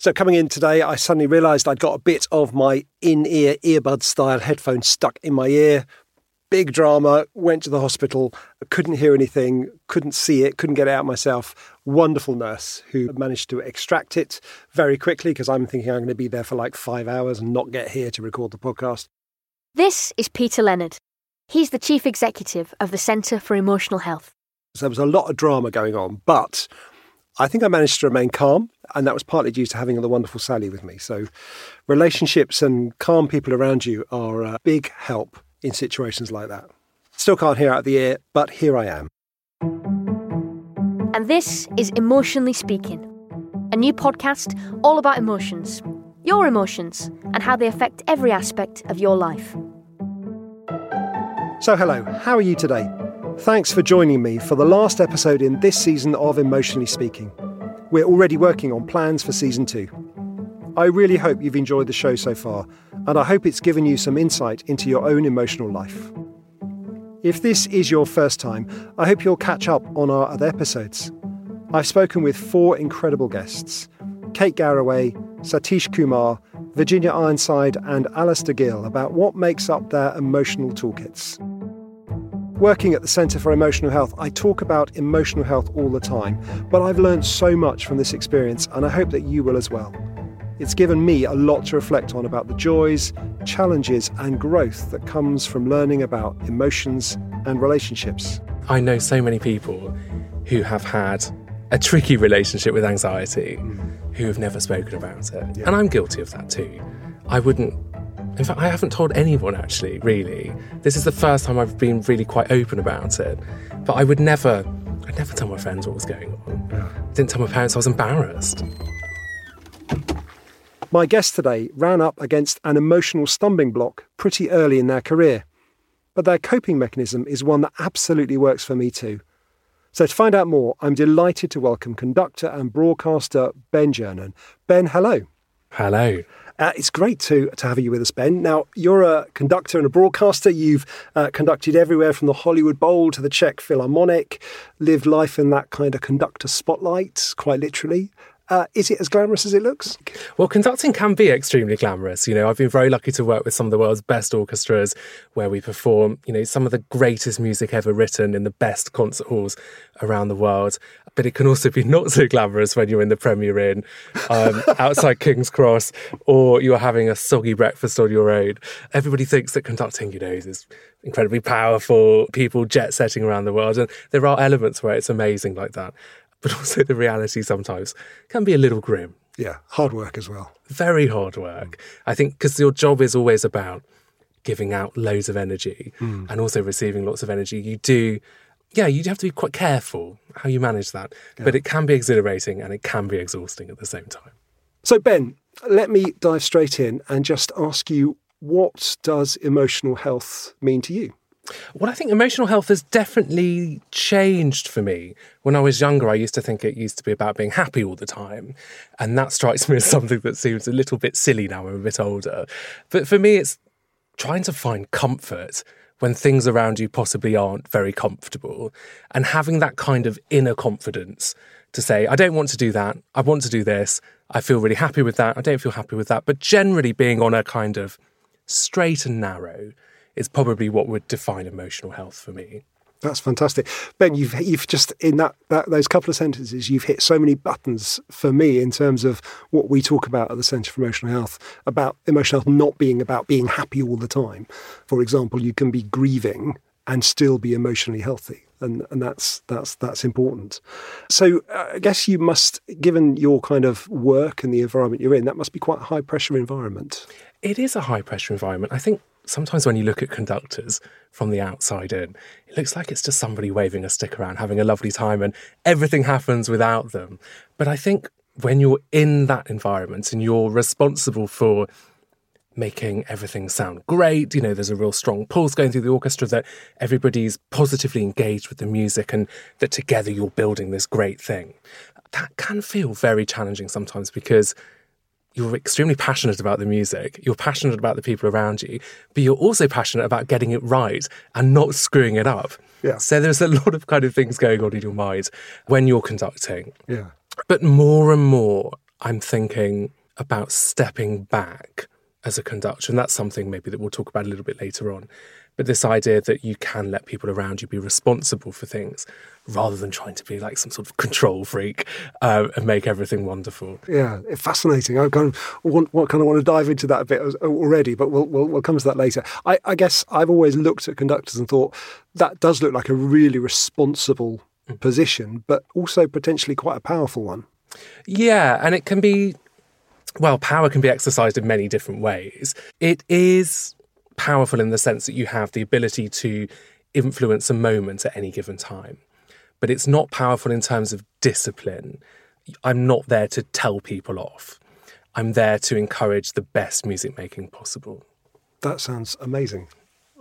So, coming in today, I suddenly realised I'd got a bit of my in ear, earbud style headphone stuck in my ear. Big drama, went to the hospital, couldn't hear anything, couldn't see it, couldn't get it out myself. Wonderful nurse who managed to extract it very quickly because I'm thinking I'm going to be there for like five hours and not get here to record the podcast. This is Peter Leonard. He's the Chief Executive of the Centre for Emotional Health. So there was a lot of drama going on, but I think I managed to remain calm, and that was partly due to having the wonderful Sally with me. So, relationships and calm people around you are a big help in situations like that. Still can't hear out of the ear, but here I am. And this is Emotionally Speaking, a new podcast all about emotions, your emotions, and how they affect every aspect of your life. So, hello, how are you today? Thanks for joining me for the last episode in this season of Emotionally Speaking. We're already working on plans for season two. I really hope you've enjoyed the show so far, and I hope it's given you some insight into your own emotional life. If this is your first time, I hope you'll catch up on our other episodes. I've spoken with four incredible guests Kate Garraway, Satish Kumar, Virginia Ironside, and Alistair Gill about what makes up their emotional toolkits. Working at the Centre for Emotional Health, I talk about emotional health all the time, but I've learned so much from this experience, and I hope that you will as well. It's given me a lot to reflect on about the joys, challenges, and growth that comes from learning about emotions and relationships. I know so many people who have had a tricky relationship with anxiety mm. who have never spoken about it. Yeah. And I'm guilty of that too. I wouldn't in fact, I haven't told anyone actually, really. This is the first time I've been really quite open about it. But I would never, I'd never tell my friends what was going on. Yeah. I didn't tell my parents I was embarrassed. My guest today ran up against an emotional stumbling block pretty early in their career. But their coping mechanism is one that absolutely works for me too. So to find out more, I'm delighted to welcome conductor and broadcaster Ben Gernon. Ben, hello. Hello. Uh, it's great to, to have you with us, Ben. Now, you're a conductor and a broadcaster. You've uh, conducted everywhere from the Hollywood Bowl to the Czech Philharmonic, lived life in that kind of conductor spotlight, quite literally. Uh, is it as glamorous as it looks? Well, conducting can be extremely glamorous. You know, I've been very lucky to work with some of the world's best orchestras where we perform, you know, some of the greatest music ever written in the best concert halls around the world. But it can also be not so glamorous when you're in the Premier Inn um, outside King's Cross or you're having a soggy breakfast on your own. Everybody thinks that conducting, you know, is incredibly powerful, people jet setting around the world. And there are elements where it's amazing like that but also the reality sometimes can be a little grim. Yeah, hard work as well. Very hard work. I think because your job is always about giving out loads of energy mm. and also receiving lots of energy. You do, yeah, you have to be quite careful how you manage that. Yeah. But it can be exhilarating and it can be exhausting at the same time. So, Ben, let me dive straight in and just ask you what does emotional health mean to you? Well, I think emotional health has definitely changed for me. When I was younger, I used to think it used to be about being happy all the time. And that strikes me as something that seems a little bit silly now I'm a bit older. But for me, it's trying to find comfort when things around you possibly aren't very comfortable and having that kind of inner confidence to say, I don't want to do that. I want to do this. I feel really happy with that. I don't feel happy with that. But generally being on a kind of straight and narrow is probably what would define emotional health for me. That's fantastic, Ben. You've you've just in that, that those couple of sentences, you've hit so many buttons for me in terms of what we talk about at the Centre for Emotional Health about emotional health not being about being happy all the time. For example, you can be grieving and still be emotionally healthy, and and that's that's that's important. So uh, I guess you must, given your kind of work and the environment you're in, that must be quite a high pressure environment. It is a high pressure environment. I think sometimes when you look at conductors from the outside in, it looks like it's just somebody waving a stick around, having a lovely time, and everything happens without them. But I think when you're in that environment and you're responsible for making everything sound great, you know, there's a real strong pulse going through the orchestra that everybody's positively engaged with the music and that together you're building this great thing. That can feel very challenging sometimes because you're extremely passionate about the music, you're passionate about the people around you, but you're also passionate about getting it right and not screwing it up. Yeah. So there's a lot of kind of things going on in your mind when you're conducting. Yeah. But more and more, I'm thinking about stepping back as a conductor. And that's something maybe that we'll talk about a little bit later on. But this idea that you can let people around you be responsible for things rather than trying to be like some sort of control freak uh, and make everything wonderful. Yeah, fascinating. I kind of want, kind of want to dive into that a bit already, but we'll, we'll, we'll come to that later. I, I guess I've always looked at conductors and thought that does look like a really responsible mm. position, but also potentially quite a powerful one. Yeah, and it can be well, power can be exercised in many different ways. It is powerful in the sense that you have the ability to influence a moment at any given time, but it's not powerful in terms of discipline. I'm not there to tell people off. I'm there to encourage the best music making possible. That sounds amazing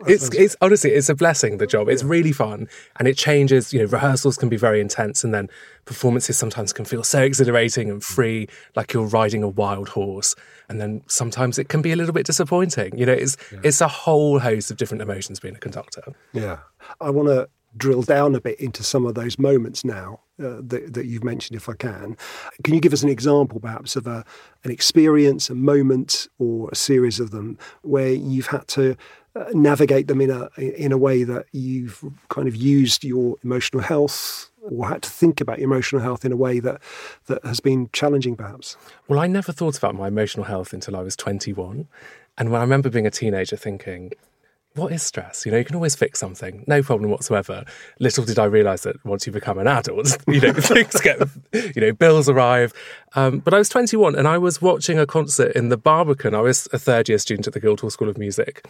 it's it's honestly it's a blessing the job. It's really fun and it changes you know rehearsals can be very intense and then performances sometimes can feel so exhilarating and free like you're riding a wild horse and then sometimes it can be a little bit disappointing. You know it's yeah. it's a whole host of different emotions being a conductor. Yeah. I want to drill down a bit into some of those moments now uh, that, that you've mentioned if i can. Can you give us an example perhaps of a an experience a moment or a series of them where you've had to navigate them in a in a way that you've kind of used your emotional health or had to think about your emotional health in a way that that has been challenging perhaps well i never thought about my emotional health until i was 21 and when i remember being a teenager thinking what is stress? You know, you can always fix something, no problem whatsoever. Little did I realize that once you become an adult, you know, things get, you know, bills arrive. Um, but I was 21 and I was watching a concert in the Barbican. I was a third year student at the Guildhall School of Music.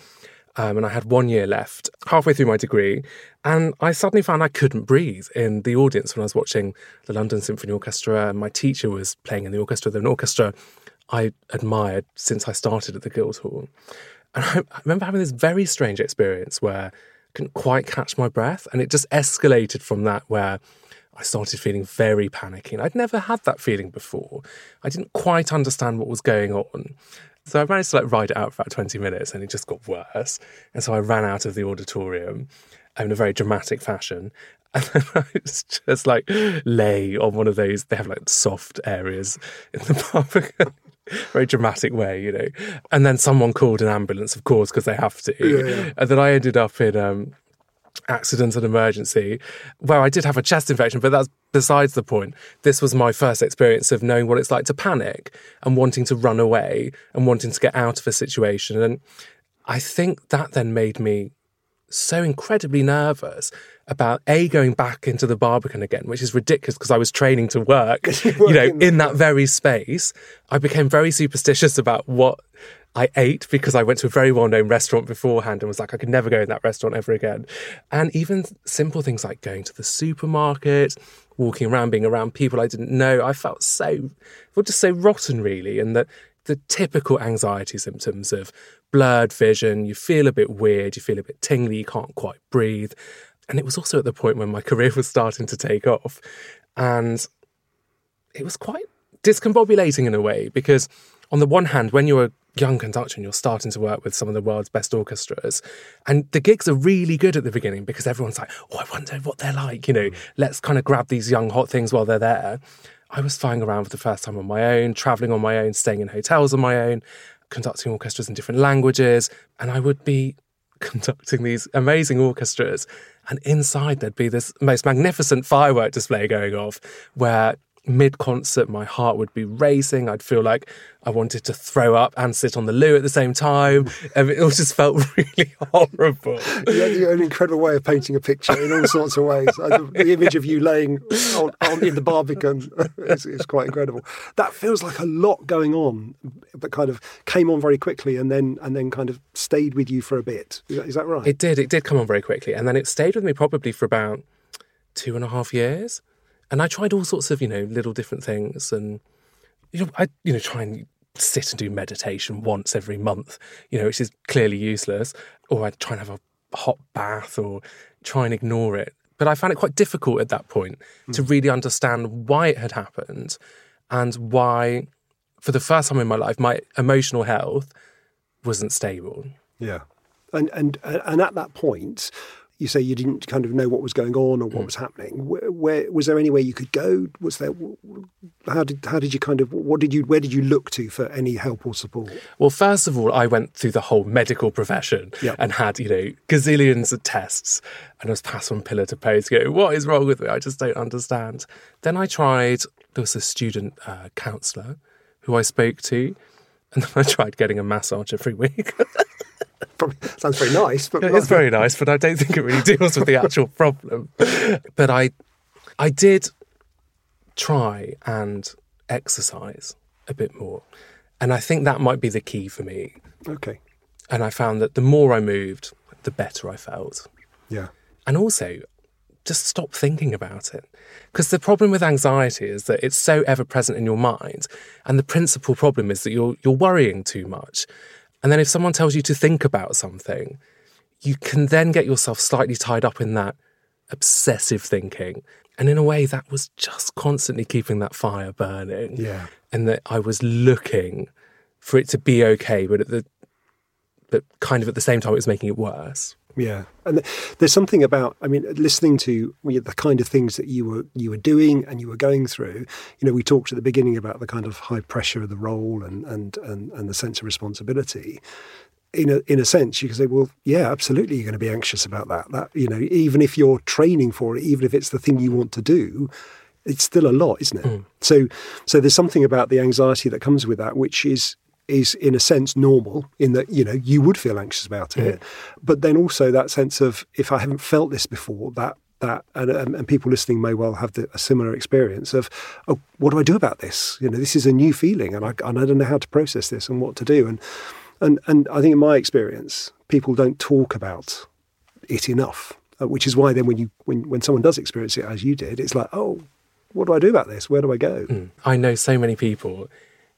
Um, and I had one year left, halfway through my degree, and I suddenly found I couldn't breathe in the audience when I was watching the London Symphony Orchestra, and my teacher was playing in the orchestra, an orchestra I admired since I started at the Guildhall. And I, I remember having this very strange experience where I couldn't quite catch my breath, and it just escalated from that where I started feeling very panicky. And I'd never had that feeling before. I didn't quite understand what was going on. So I managed to like ride it out for about 20 minutes and it just got worse. And so I ran out of the auditorium in a very dramatic fashion. And then I was just like lay on one of those, they have like soft areas in the pub. very dramatic way, you know. And then someone called an ambulance, of course, because they have to. Yeah, yeah. And then I ended up in um, accident and emergency where I did have a chest infection, but that's besides the point. This was my first experience of knowing what it's like to panic and wanting to run away and wanting to get out of a situation. And I think that then made me so incredibly nervous about a going back into the Barbican again, which is ridiculous because I was training to work, you know, in that very space. I became very superstitious about what I ate because I went to a very well known restaurant beforehand and was like, I could never go in that restaurant ever again. And even simple things like going to the supermarket, walking around, being around people I didn't know, I felt so, felt just so rotten, really. And that the typical anxiety symptoms of blurred vision, you feel a bit weird, you feel a bit tingly, you can't quite breathe. And it was also at the point when my career was starting to take off. And it was quite discombobulating in a way because, on the one hand, when you're young conductor and you're starting to work with some of the world's best orchestras. And the gigs are really good at the beginning because everyone's like, oh, I wonder what they're like. You know, mm. let's kind of grab these young hot things while they're there. I was flying around for the first time on my own, traveling on my own, staying in hotels on my own, conducting orchestras in different languages. And I would be conducting these amazing orchestras. And inside, there'd be this most magnificent firework display going off where mid concert, my heart would be racing. I'd feel like I wanted to throw up and sit on the loo at the same time. And it all just felt really horrible. You had an incredible way of painting a picture in all sorts of ways. The image of you laying on, on in the Barbican is, is, quite incredible. That feels like a lot going on, but kind of came on very quickly and then and then kind of stayed with you for a bit. Is that, is that right? It did. It did come on very quickly, and then it stayed with me probably for about two and a half years. And I tried all sorts of, you know, little different things. And, you know, I, you know, try and sit and do meditation once every month, you know, which is clearly useless. Or I'd try and have a hot bath or try and ignore it. But I found it quite difficult at that point mm. to really understand why it had happened and why, for the first time in my life, my emotional health wasn't stable. Yeah. And, and, and at that point, you say you didn't kind of know what was going on or what mm. was happening. Where, where, was there any way you could go? Was there? How did how did you kind of what did you where did you look to for any help or support? Well, first of all, I went through the whole medical profession yep. and had you know gazillions of tests, and I was passed from pillar to post. Go, what is wrong with me? I just don't understand. Then I tried. There was a student uh, counsellor who I spoke to, and then I tried getting a massage every week. Probably sounds very nice, but it's very nice. But I don't think it really deals with the actual problem. But I, I did try and exercise a bit more, and I think that might be the key for me. Okay. And I found that the more I moved, the better I felt. Yeah. And also, just stop thinking about it. Because the problem with anxiety is that it's so ever present in your mind. And the principal problem is that you're, you're worrying too much. And then if someone tells you to think about something, you can then get yourself slightly tied up in that obsessive thinking. And in a way, that was just constantly keeping that fire burning. Yeah. And that I was looking for it to be okay, but at the but kind of at the same time it was making it worse. Yeah, and there's something about I mean, listening to the kind of things that you were you were doing and you were going through. You know, we talked at the beginning about the kind of high pressure of the role and and and, and the sense of responsibility. In a in a sense, you can say, well, yeah, absolutely, you're going to be anxious about that. That you know, even if you're training for it, even if it's the thing you want to do, it's still a lot, isn't it? Mm. So, so there's something about the anxiety that comes with that, which is is in a sense normal in that you know you would feel anxious about it, but then also that sense of if I haven't felt this before, that that and, and people listening may well have the, a similar experience of oh what do I do about this? You know this is a new feeling and I and I don't know how to process this and what to do and and and I think in my experience people don't talk about it enough, uh, which is why then when you when when someone does experience it as you did, it's like oh what do I do about this? Where do I go? Mm. I know so many people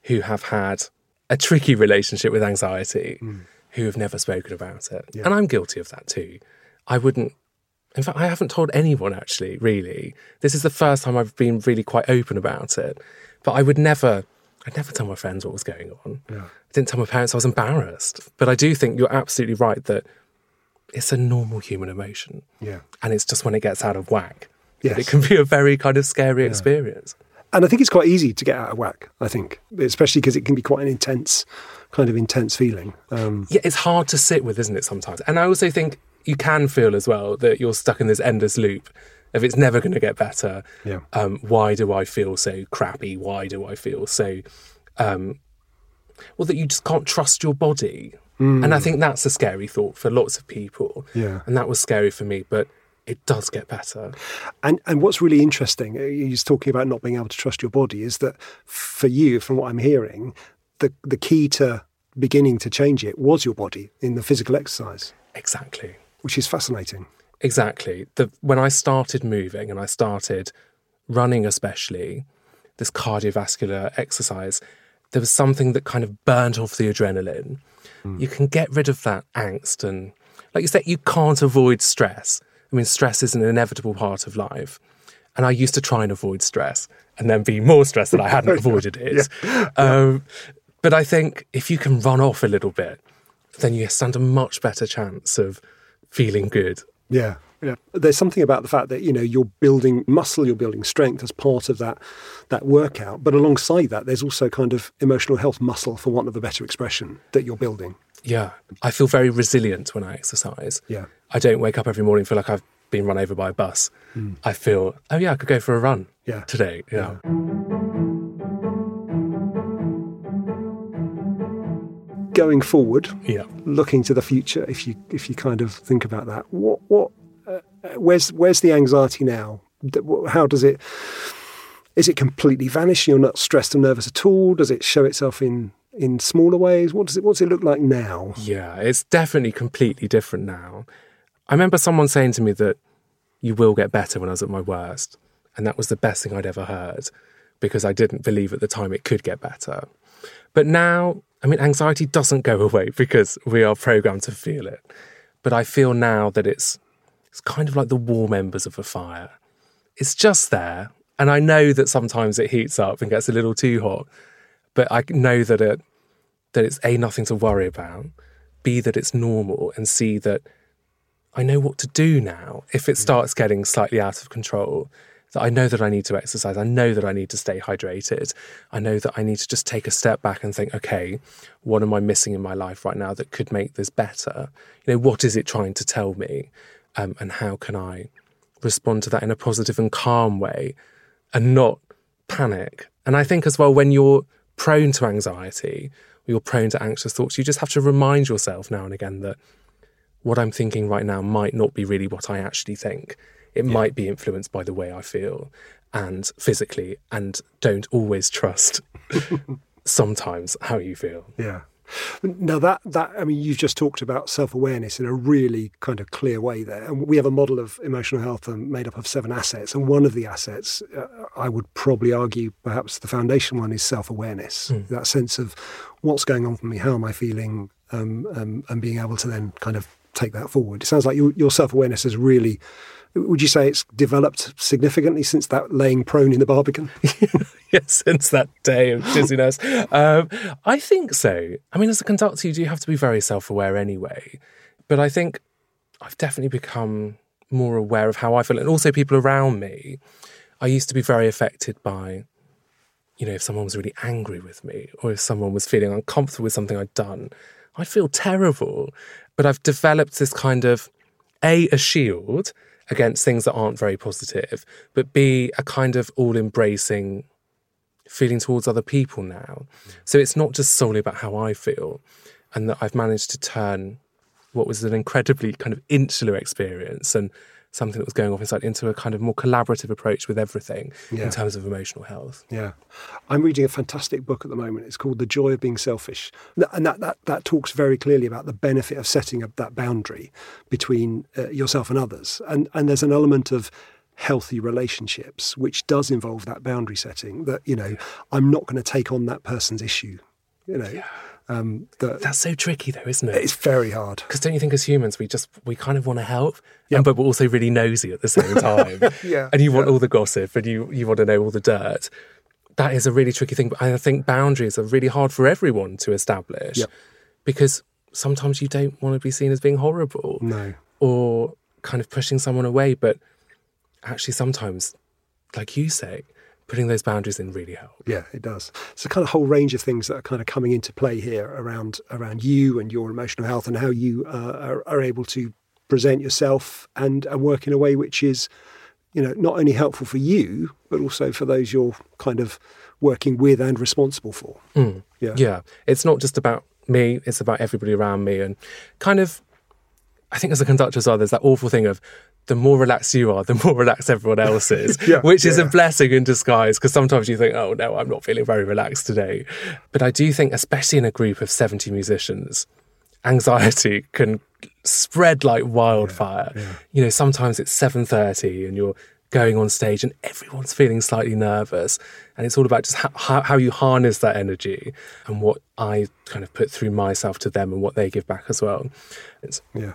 who have had a tricky relationship with anxiety mm. who have never spoken about it. Yeah. And I'm guilty of that too. I wouldn't, in fact, I haven't told anyone actually, really. This is the first time I've been really quite open about it. But I would never, I'd never tell my friends what was going on. Yeah. I didn't tell my parents I was embarrassed. But I do think you're absolutely right that it's a normal human emotion. Yeah. And it's just when it gets out of whack. Yes. It can be a very kind of scary yeah. experience. And I think it's quite easy to get out of whack, I think, especially because it can be quite an intense, kind of intense feeling. Um, yeah, it's hard to sit with, isn't it, sometimes? And I also think you can feel as well that you're stuck in this endless loop if it's never going to get better. Yeah. Um, why do I feel so crappy? Why do I feel so, um, well, that you just can't trust your body? Mm. And I think that's a scary thought for lots of people. Yeah. And that was scary for me. But it does get better. And and what's really interesting, he's uh, talking about not being able to trust your body, is that for you, from what I'm hearing, the the key to beginning to change it was your body in the physical exercise. Exactly. Which is fascinating. Exactly. The when I started moving and I started running especially, this cardiovascular exercise, there was something that kind of burnt off the adrenaline. Mm. You can get rid of that angst and like you said, you can't avoid stress I mean, stress is an inevitable part of life. And I used to try and avoid stress and then be more stressed that I hadn't avoided it. yeah. Um, but I think if you can run off a little bit, then you stand a much better chance of feeling good. Yeah. Yeah. There's something about the fact that, you know, you're building muscle, you're building strength as part of that that workout. But alongside that, there's also kind of emotional health muscle, for want of a better expression, that you're building. Yeah. I feel very resilient when I exercise. Yeah. I don't wake up every morning feel like I've been run over by a bus. Mm. I feel, oh yeah, I could go for a run yeah. today. Yeah. yeah. Going forward, yeah. looking to the future, if you if you kind of think about that, what what where's where's the anxiety now? How does it? Is it completely vanished? You're not stressed and nervous at all. Does it show itself in in smaller ways? What does it what's it look like now? Yeah, it's definitely completely different now. I remember someone saying to me that you will get better when I was at my worst, and that was the best thing I'd ever heard because I didn't believe at the time it could get better. But now, I mean, anxiety doesn't go away because we are programmed to feel it. But I feel now that it's it's kind of like the warm embers of a fire. It's just there, and I know that sometimes it heats up and gets a little too hot but I know that it that it's a nothing to worry about, b that it's normal, and c that I know what to do now if it mm. starts getting slightly out of control. That I know that I need to exercise. I know that I need to stay hydrated. I know that I need to just take a step back and think, okay, what am I missing in my life right now that could make this better? You know, what is it trying to tell me? Um, and how can I respond to that in a positive and calm way and not panic? And I think as well, when you're prone to anxiety or you're prone to anxious thoughts, you just have to remind yourself now and again that what I'm thinking right now might not be really what I actually think. It yeah. might be influenced by the way I feel and physically, and don't always trust sometimes how you feel. Yeah. Now that that I mean, you've just talked about self-awareness in a really kind of clear way there, and we have a model of emotional health made up of seven assets, and one of the assets, uh, I would probably argue, perhaps the foundation one is self-awareness. Mm. That sense of what's going on for me, how am I feeling, um, um, and being able to then kind of take that forward. It sounds like your, your self awareness has really. Would you say it's developed significantly since that laying prone in the Barbican? since that day of dizziness. um, I think so. I mean, as a conductor, you do have to be very self aware anyway. But I think I've definitely become more aware of how I feel and also people around me. I used to be very affected by, you know, if someone was really angry with me or if someone was feeling uncomfortable with something I'd done, I'd feel terrible. But I've developed this kind of A, a shield against things that aren't very positive, but B, a kind of all embracing feeling towards other people now. So it's not just solely about how I feel, and that I've managed to turn what was an incredibly kind of insular experience and something that was going off inside into a kind of more collaborative approach with everything yeah. in terms of emotional health. Yeah. I'm reading a fantastic book at the moment. It's called The Joy of Being Selfish. And that, that, that talks very clearly about the benefit of setting up that boundary between uh, yourself and others. And, and there's an element of healthy relationships which does involve that boundary setting that, you know, I'm not going to take on that person's issue. You know, yeah um, That's so tricky, though, isn't it? It's very hard. Because don't you think, as humans, we just we kind of want to help, yep. and, but we're also really nosy at the same time. yeah, and you want all the gossip, and you you want to know all the dirt. That is a really tricky thing. But I think boundaries are really hard for everyone to establish, yep. because sometimes you don't want to be seen as being horrible, no, or kind of pushing someone away. But actually, sometimes, like you say, putting those boundaries in really helps. Yeah, it does. It's a kind of whole range of things that are kind of coming into play here around around you and your emotional health and how you uh, are, are, able to present yourself and, and work in a way which is, you know, not only helpful for you but also for those you're kind of working with and responsible for. Mm. Yeah, yeah. It's not just about me; it's about everybody around me, and kind of. I think as a conductor as well, there's that awful thing of the more relaxed you are, the more relaxed everyone else is, yeah, which is a blessing in disguise because sometimes you think, oh no, I'm not feeling very relaxed today. But I do think, especially in a group of 70 musicians, anxiety can spread like wildfire. Yeah, you know, sometimes it's 7.30 and you're going on stage and everyone's feeling slightly nervous. And it's all about just how, how you harness that energy and what I kind of put through myself to them and what they give back as well. It's, yeah.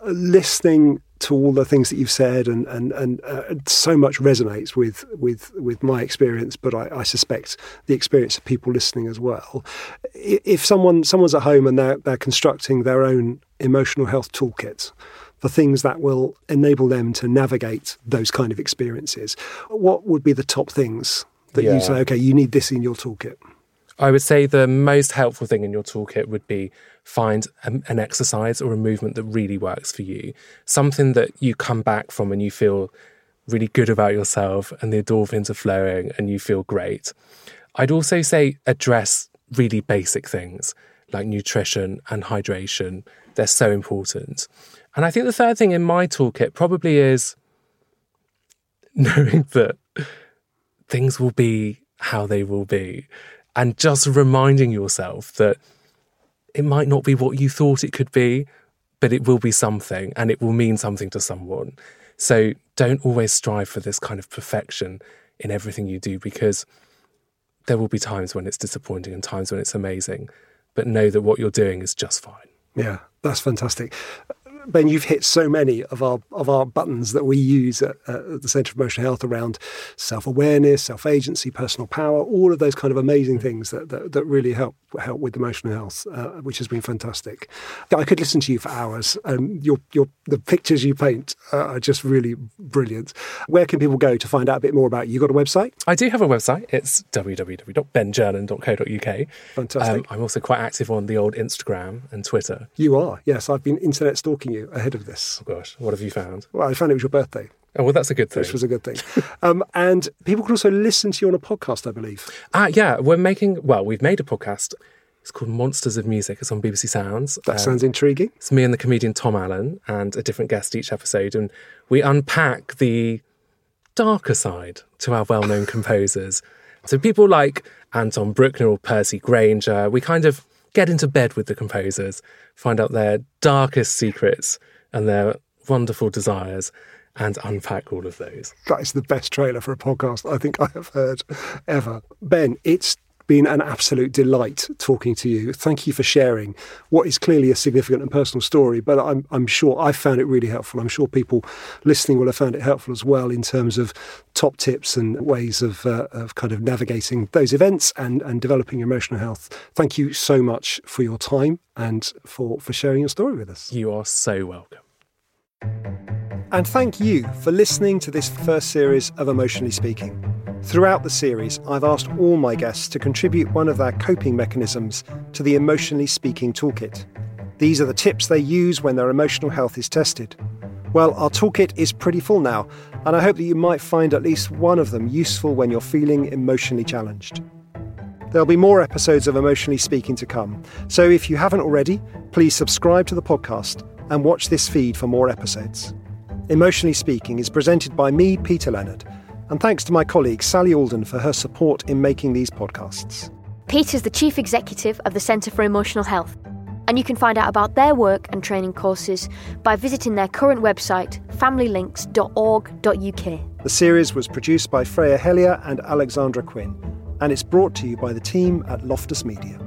Uh, listening to all the things that you've said, and and and uh, so much resonates with with with my experience, but I, I, suspect the experience of people listening as well. If someone someone's at home and they're they're constructing their own emotional health toolkit, the things that will enable them to navigate those kind of experiences, what would be the top things that yeah. you say? Okay, you need this in your toolkit. I would say the most helpful thing in your toolkit would be find a, an exercise or a movement that really works for you, something that you come back from and you feel really good about yourself and the endorphins are flowing and you feel great. I'd also say address really basic things like nutrition and hydration. They're so important. And I think the third thing in my toolkit probably is knowing that things will be how they will be and just reminding yourself that it might not be what you thought it could be, but it will be something and it will mean something to someone. So don't always strive for this kind of perfection in everything you do because there will be times when it's disappointing and times when it's amazing. But know that what you're doing is just fine. Yeah, that's fantastic Ben, you've hit so many of our of our buttons that we use at, at the Centre for Emotional Health around self awareness, self agency, personal power, all of those kind of amazing things that that, that really help help with emotional health, uh, which has been fantastic. I could listen to you for hours, and your your the pictures you paint are just really brilliant. Where can people go to find out a bit more about you? You got a website? I do have a website. It's www.bengernon.co.uk. Fantastic. Um, I'm also quite active on the old Instagram and Twitter. You are, yes. I've been internet stalking you ahead of this. Oh gosh, what have you found? Well, I found it was your birthday. Oh, well, that's a good thing. Which was a good thing. um, and people can also listen to you on a podcast, I believe. Ah, uh, yeah. We're making, well, we've made a podcast. It's called Monsters of Music. It's on BBC Sounds. That um, sounds intriguing. It's me and the comedian Tom Allen and a different guest each episode. And we unpack the darker side to our well known composers. So people like Anton Bruckner or Percy Grainger, we kind of get into bed with the composers, find out their darkest secrets and their wonderful desires, and unpack all of those. That is the best trailer for a podcast I think I have heard ever. Ben, it's been an absolute delight talking to you. Thank you for sharing what is clearly a significant and personal story, but I'm, I'm sure I found it really helpful. I'm sure people listening will have found it helpful as well in terms of top tips and ways of, uh, of kind of navigating those events and, and developing your emotional health. Thank you so much for your time and for, for sharing your story with us. You are so welcome. And thank you for listening to this first series of Emotionally Speaking. Throughout the series, I've asked all my guests to contribute one of their coping mechanisms to the Emotionally Speaking Toolkit. These are the tips they use when their emotional health is tested. Well, our toolkit is pretty full now, and I hope that you might find at least one of them useful when you're feeling emotionally challenged. There'll be more episodes of Emotionally Speaking to come, so if you haven't already, please subscribe to the podcast and watch this feed for more episodes. Emotionally Speaking is presented by me, Peter Leonard and thanks to my colleague Sally Alden for her support in making these podcasts. Peter's the Chief Executive of the Centre for Emotional Health, and you can find out about their work and training courses by visiting their current website, familylinks.org.uk. The series was produced by Freya Hellier and Alexandra Quinn, and it's brought to you by the team at Loftus Media.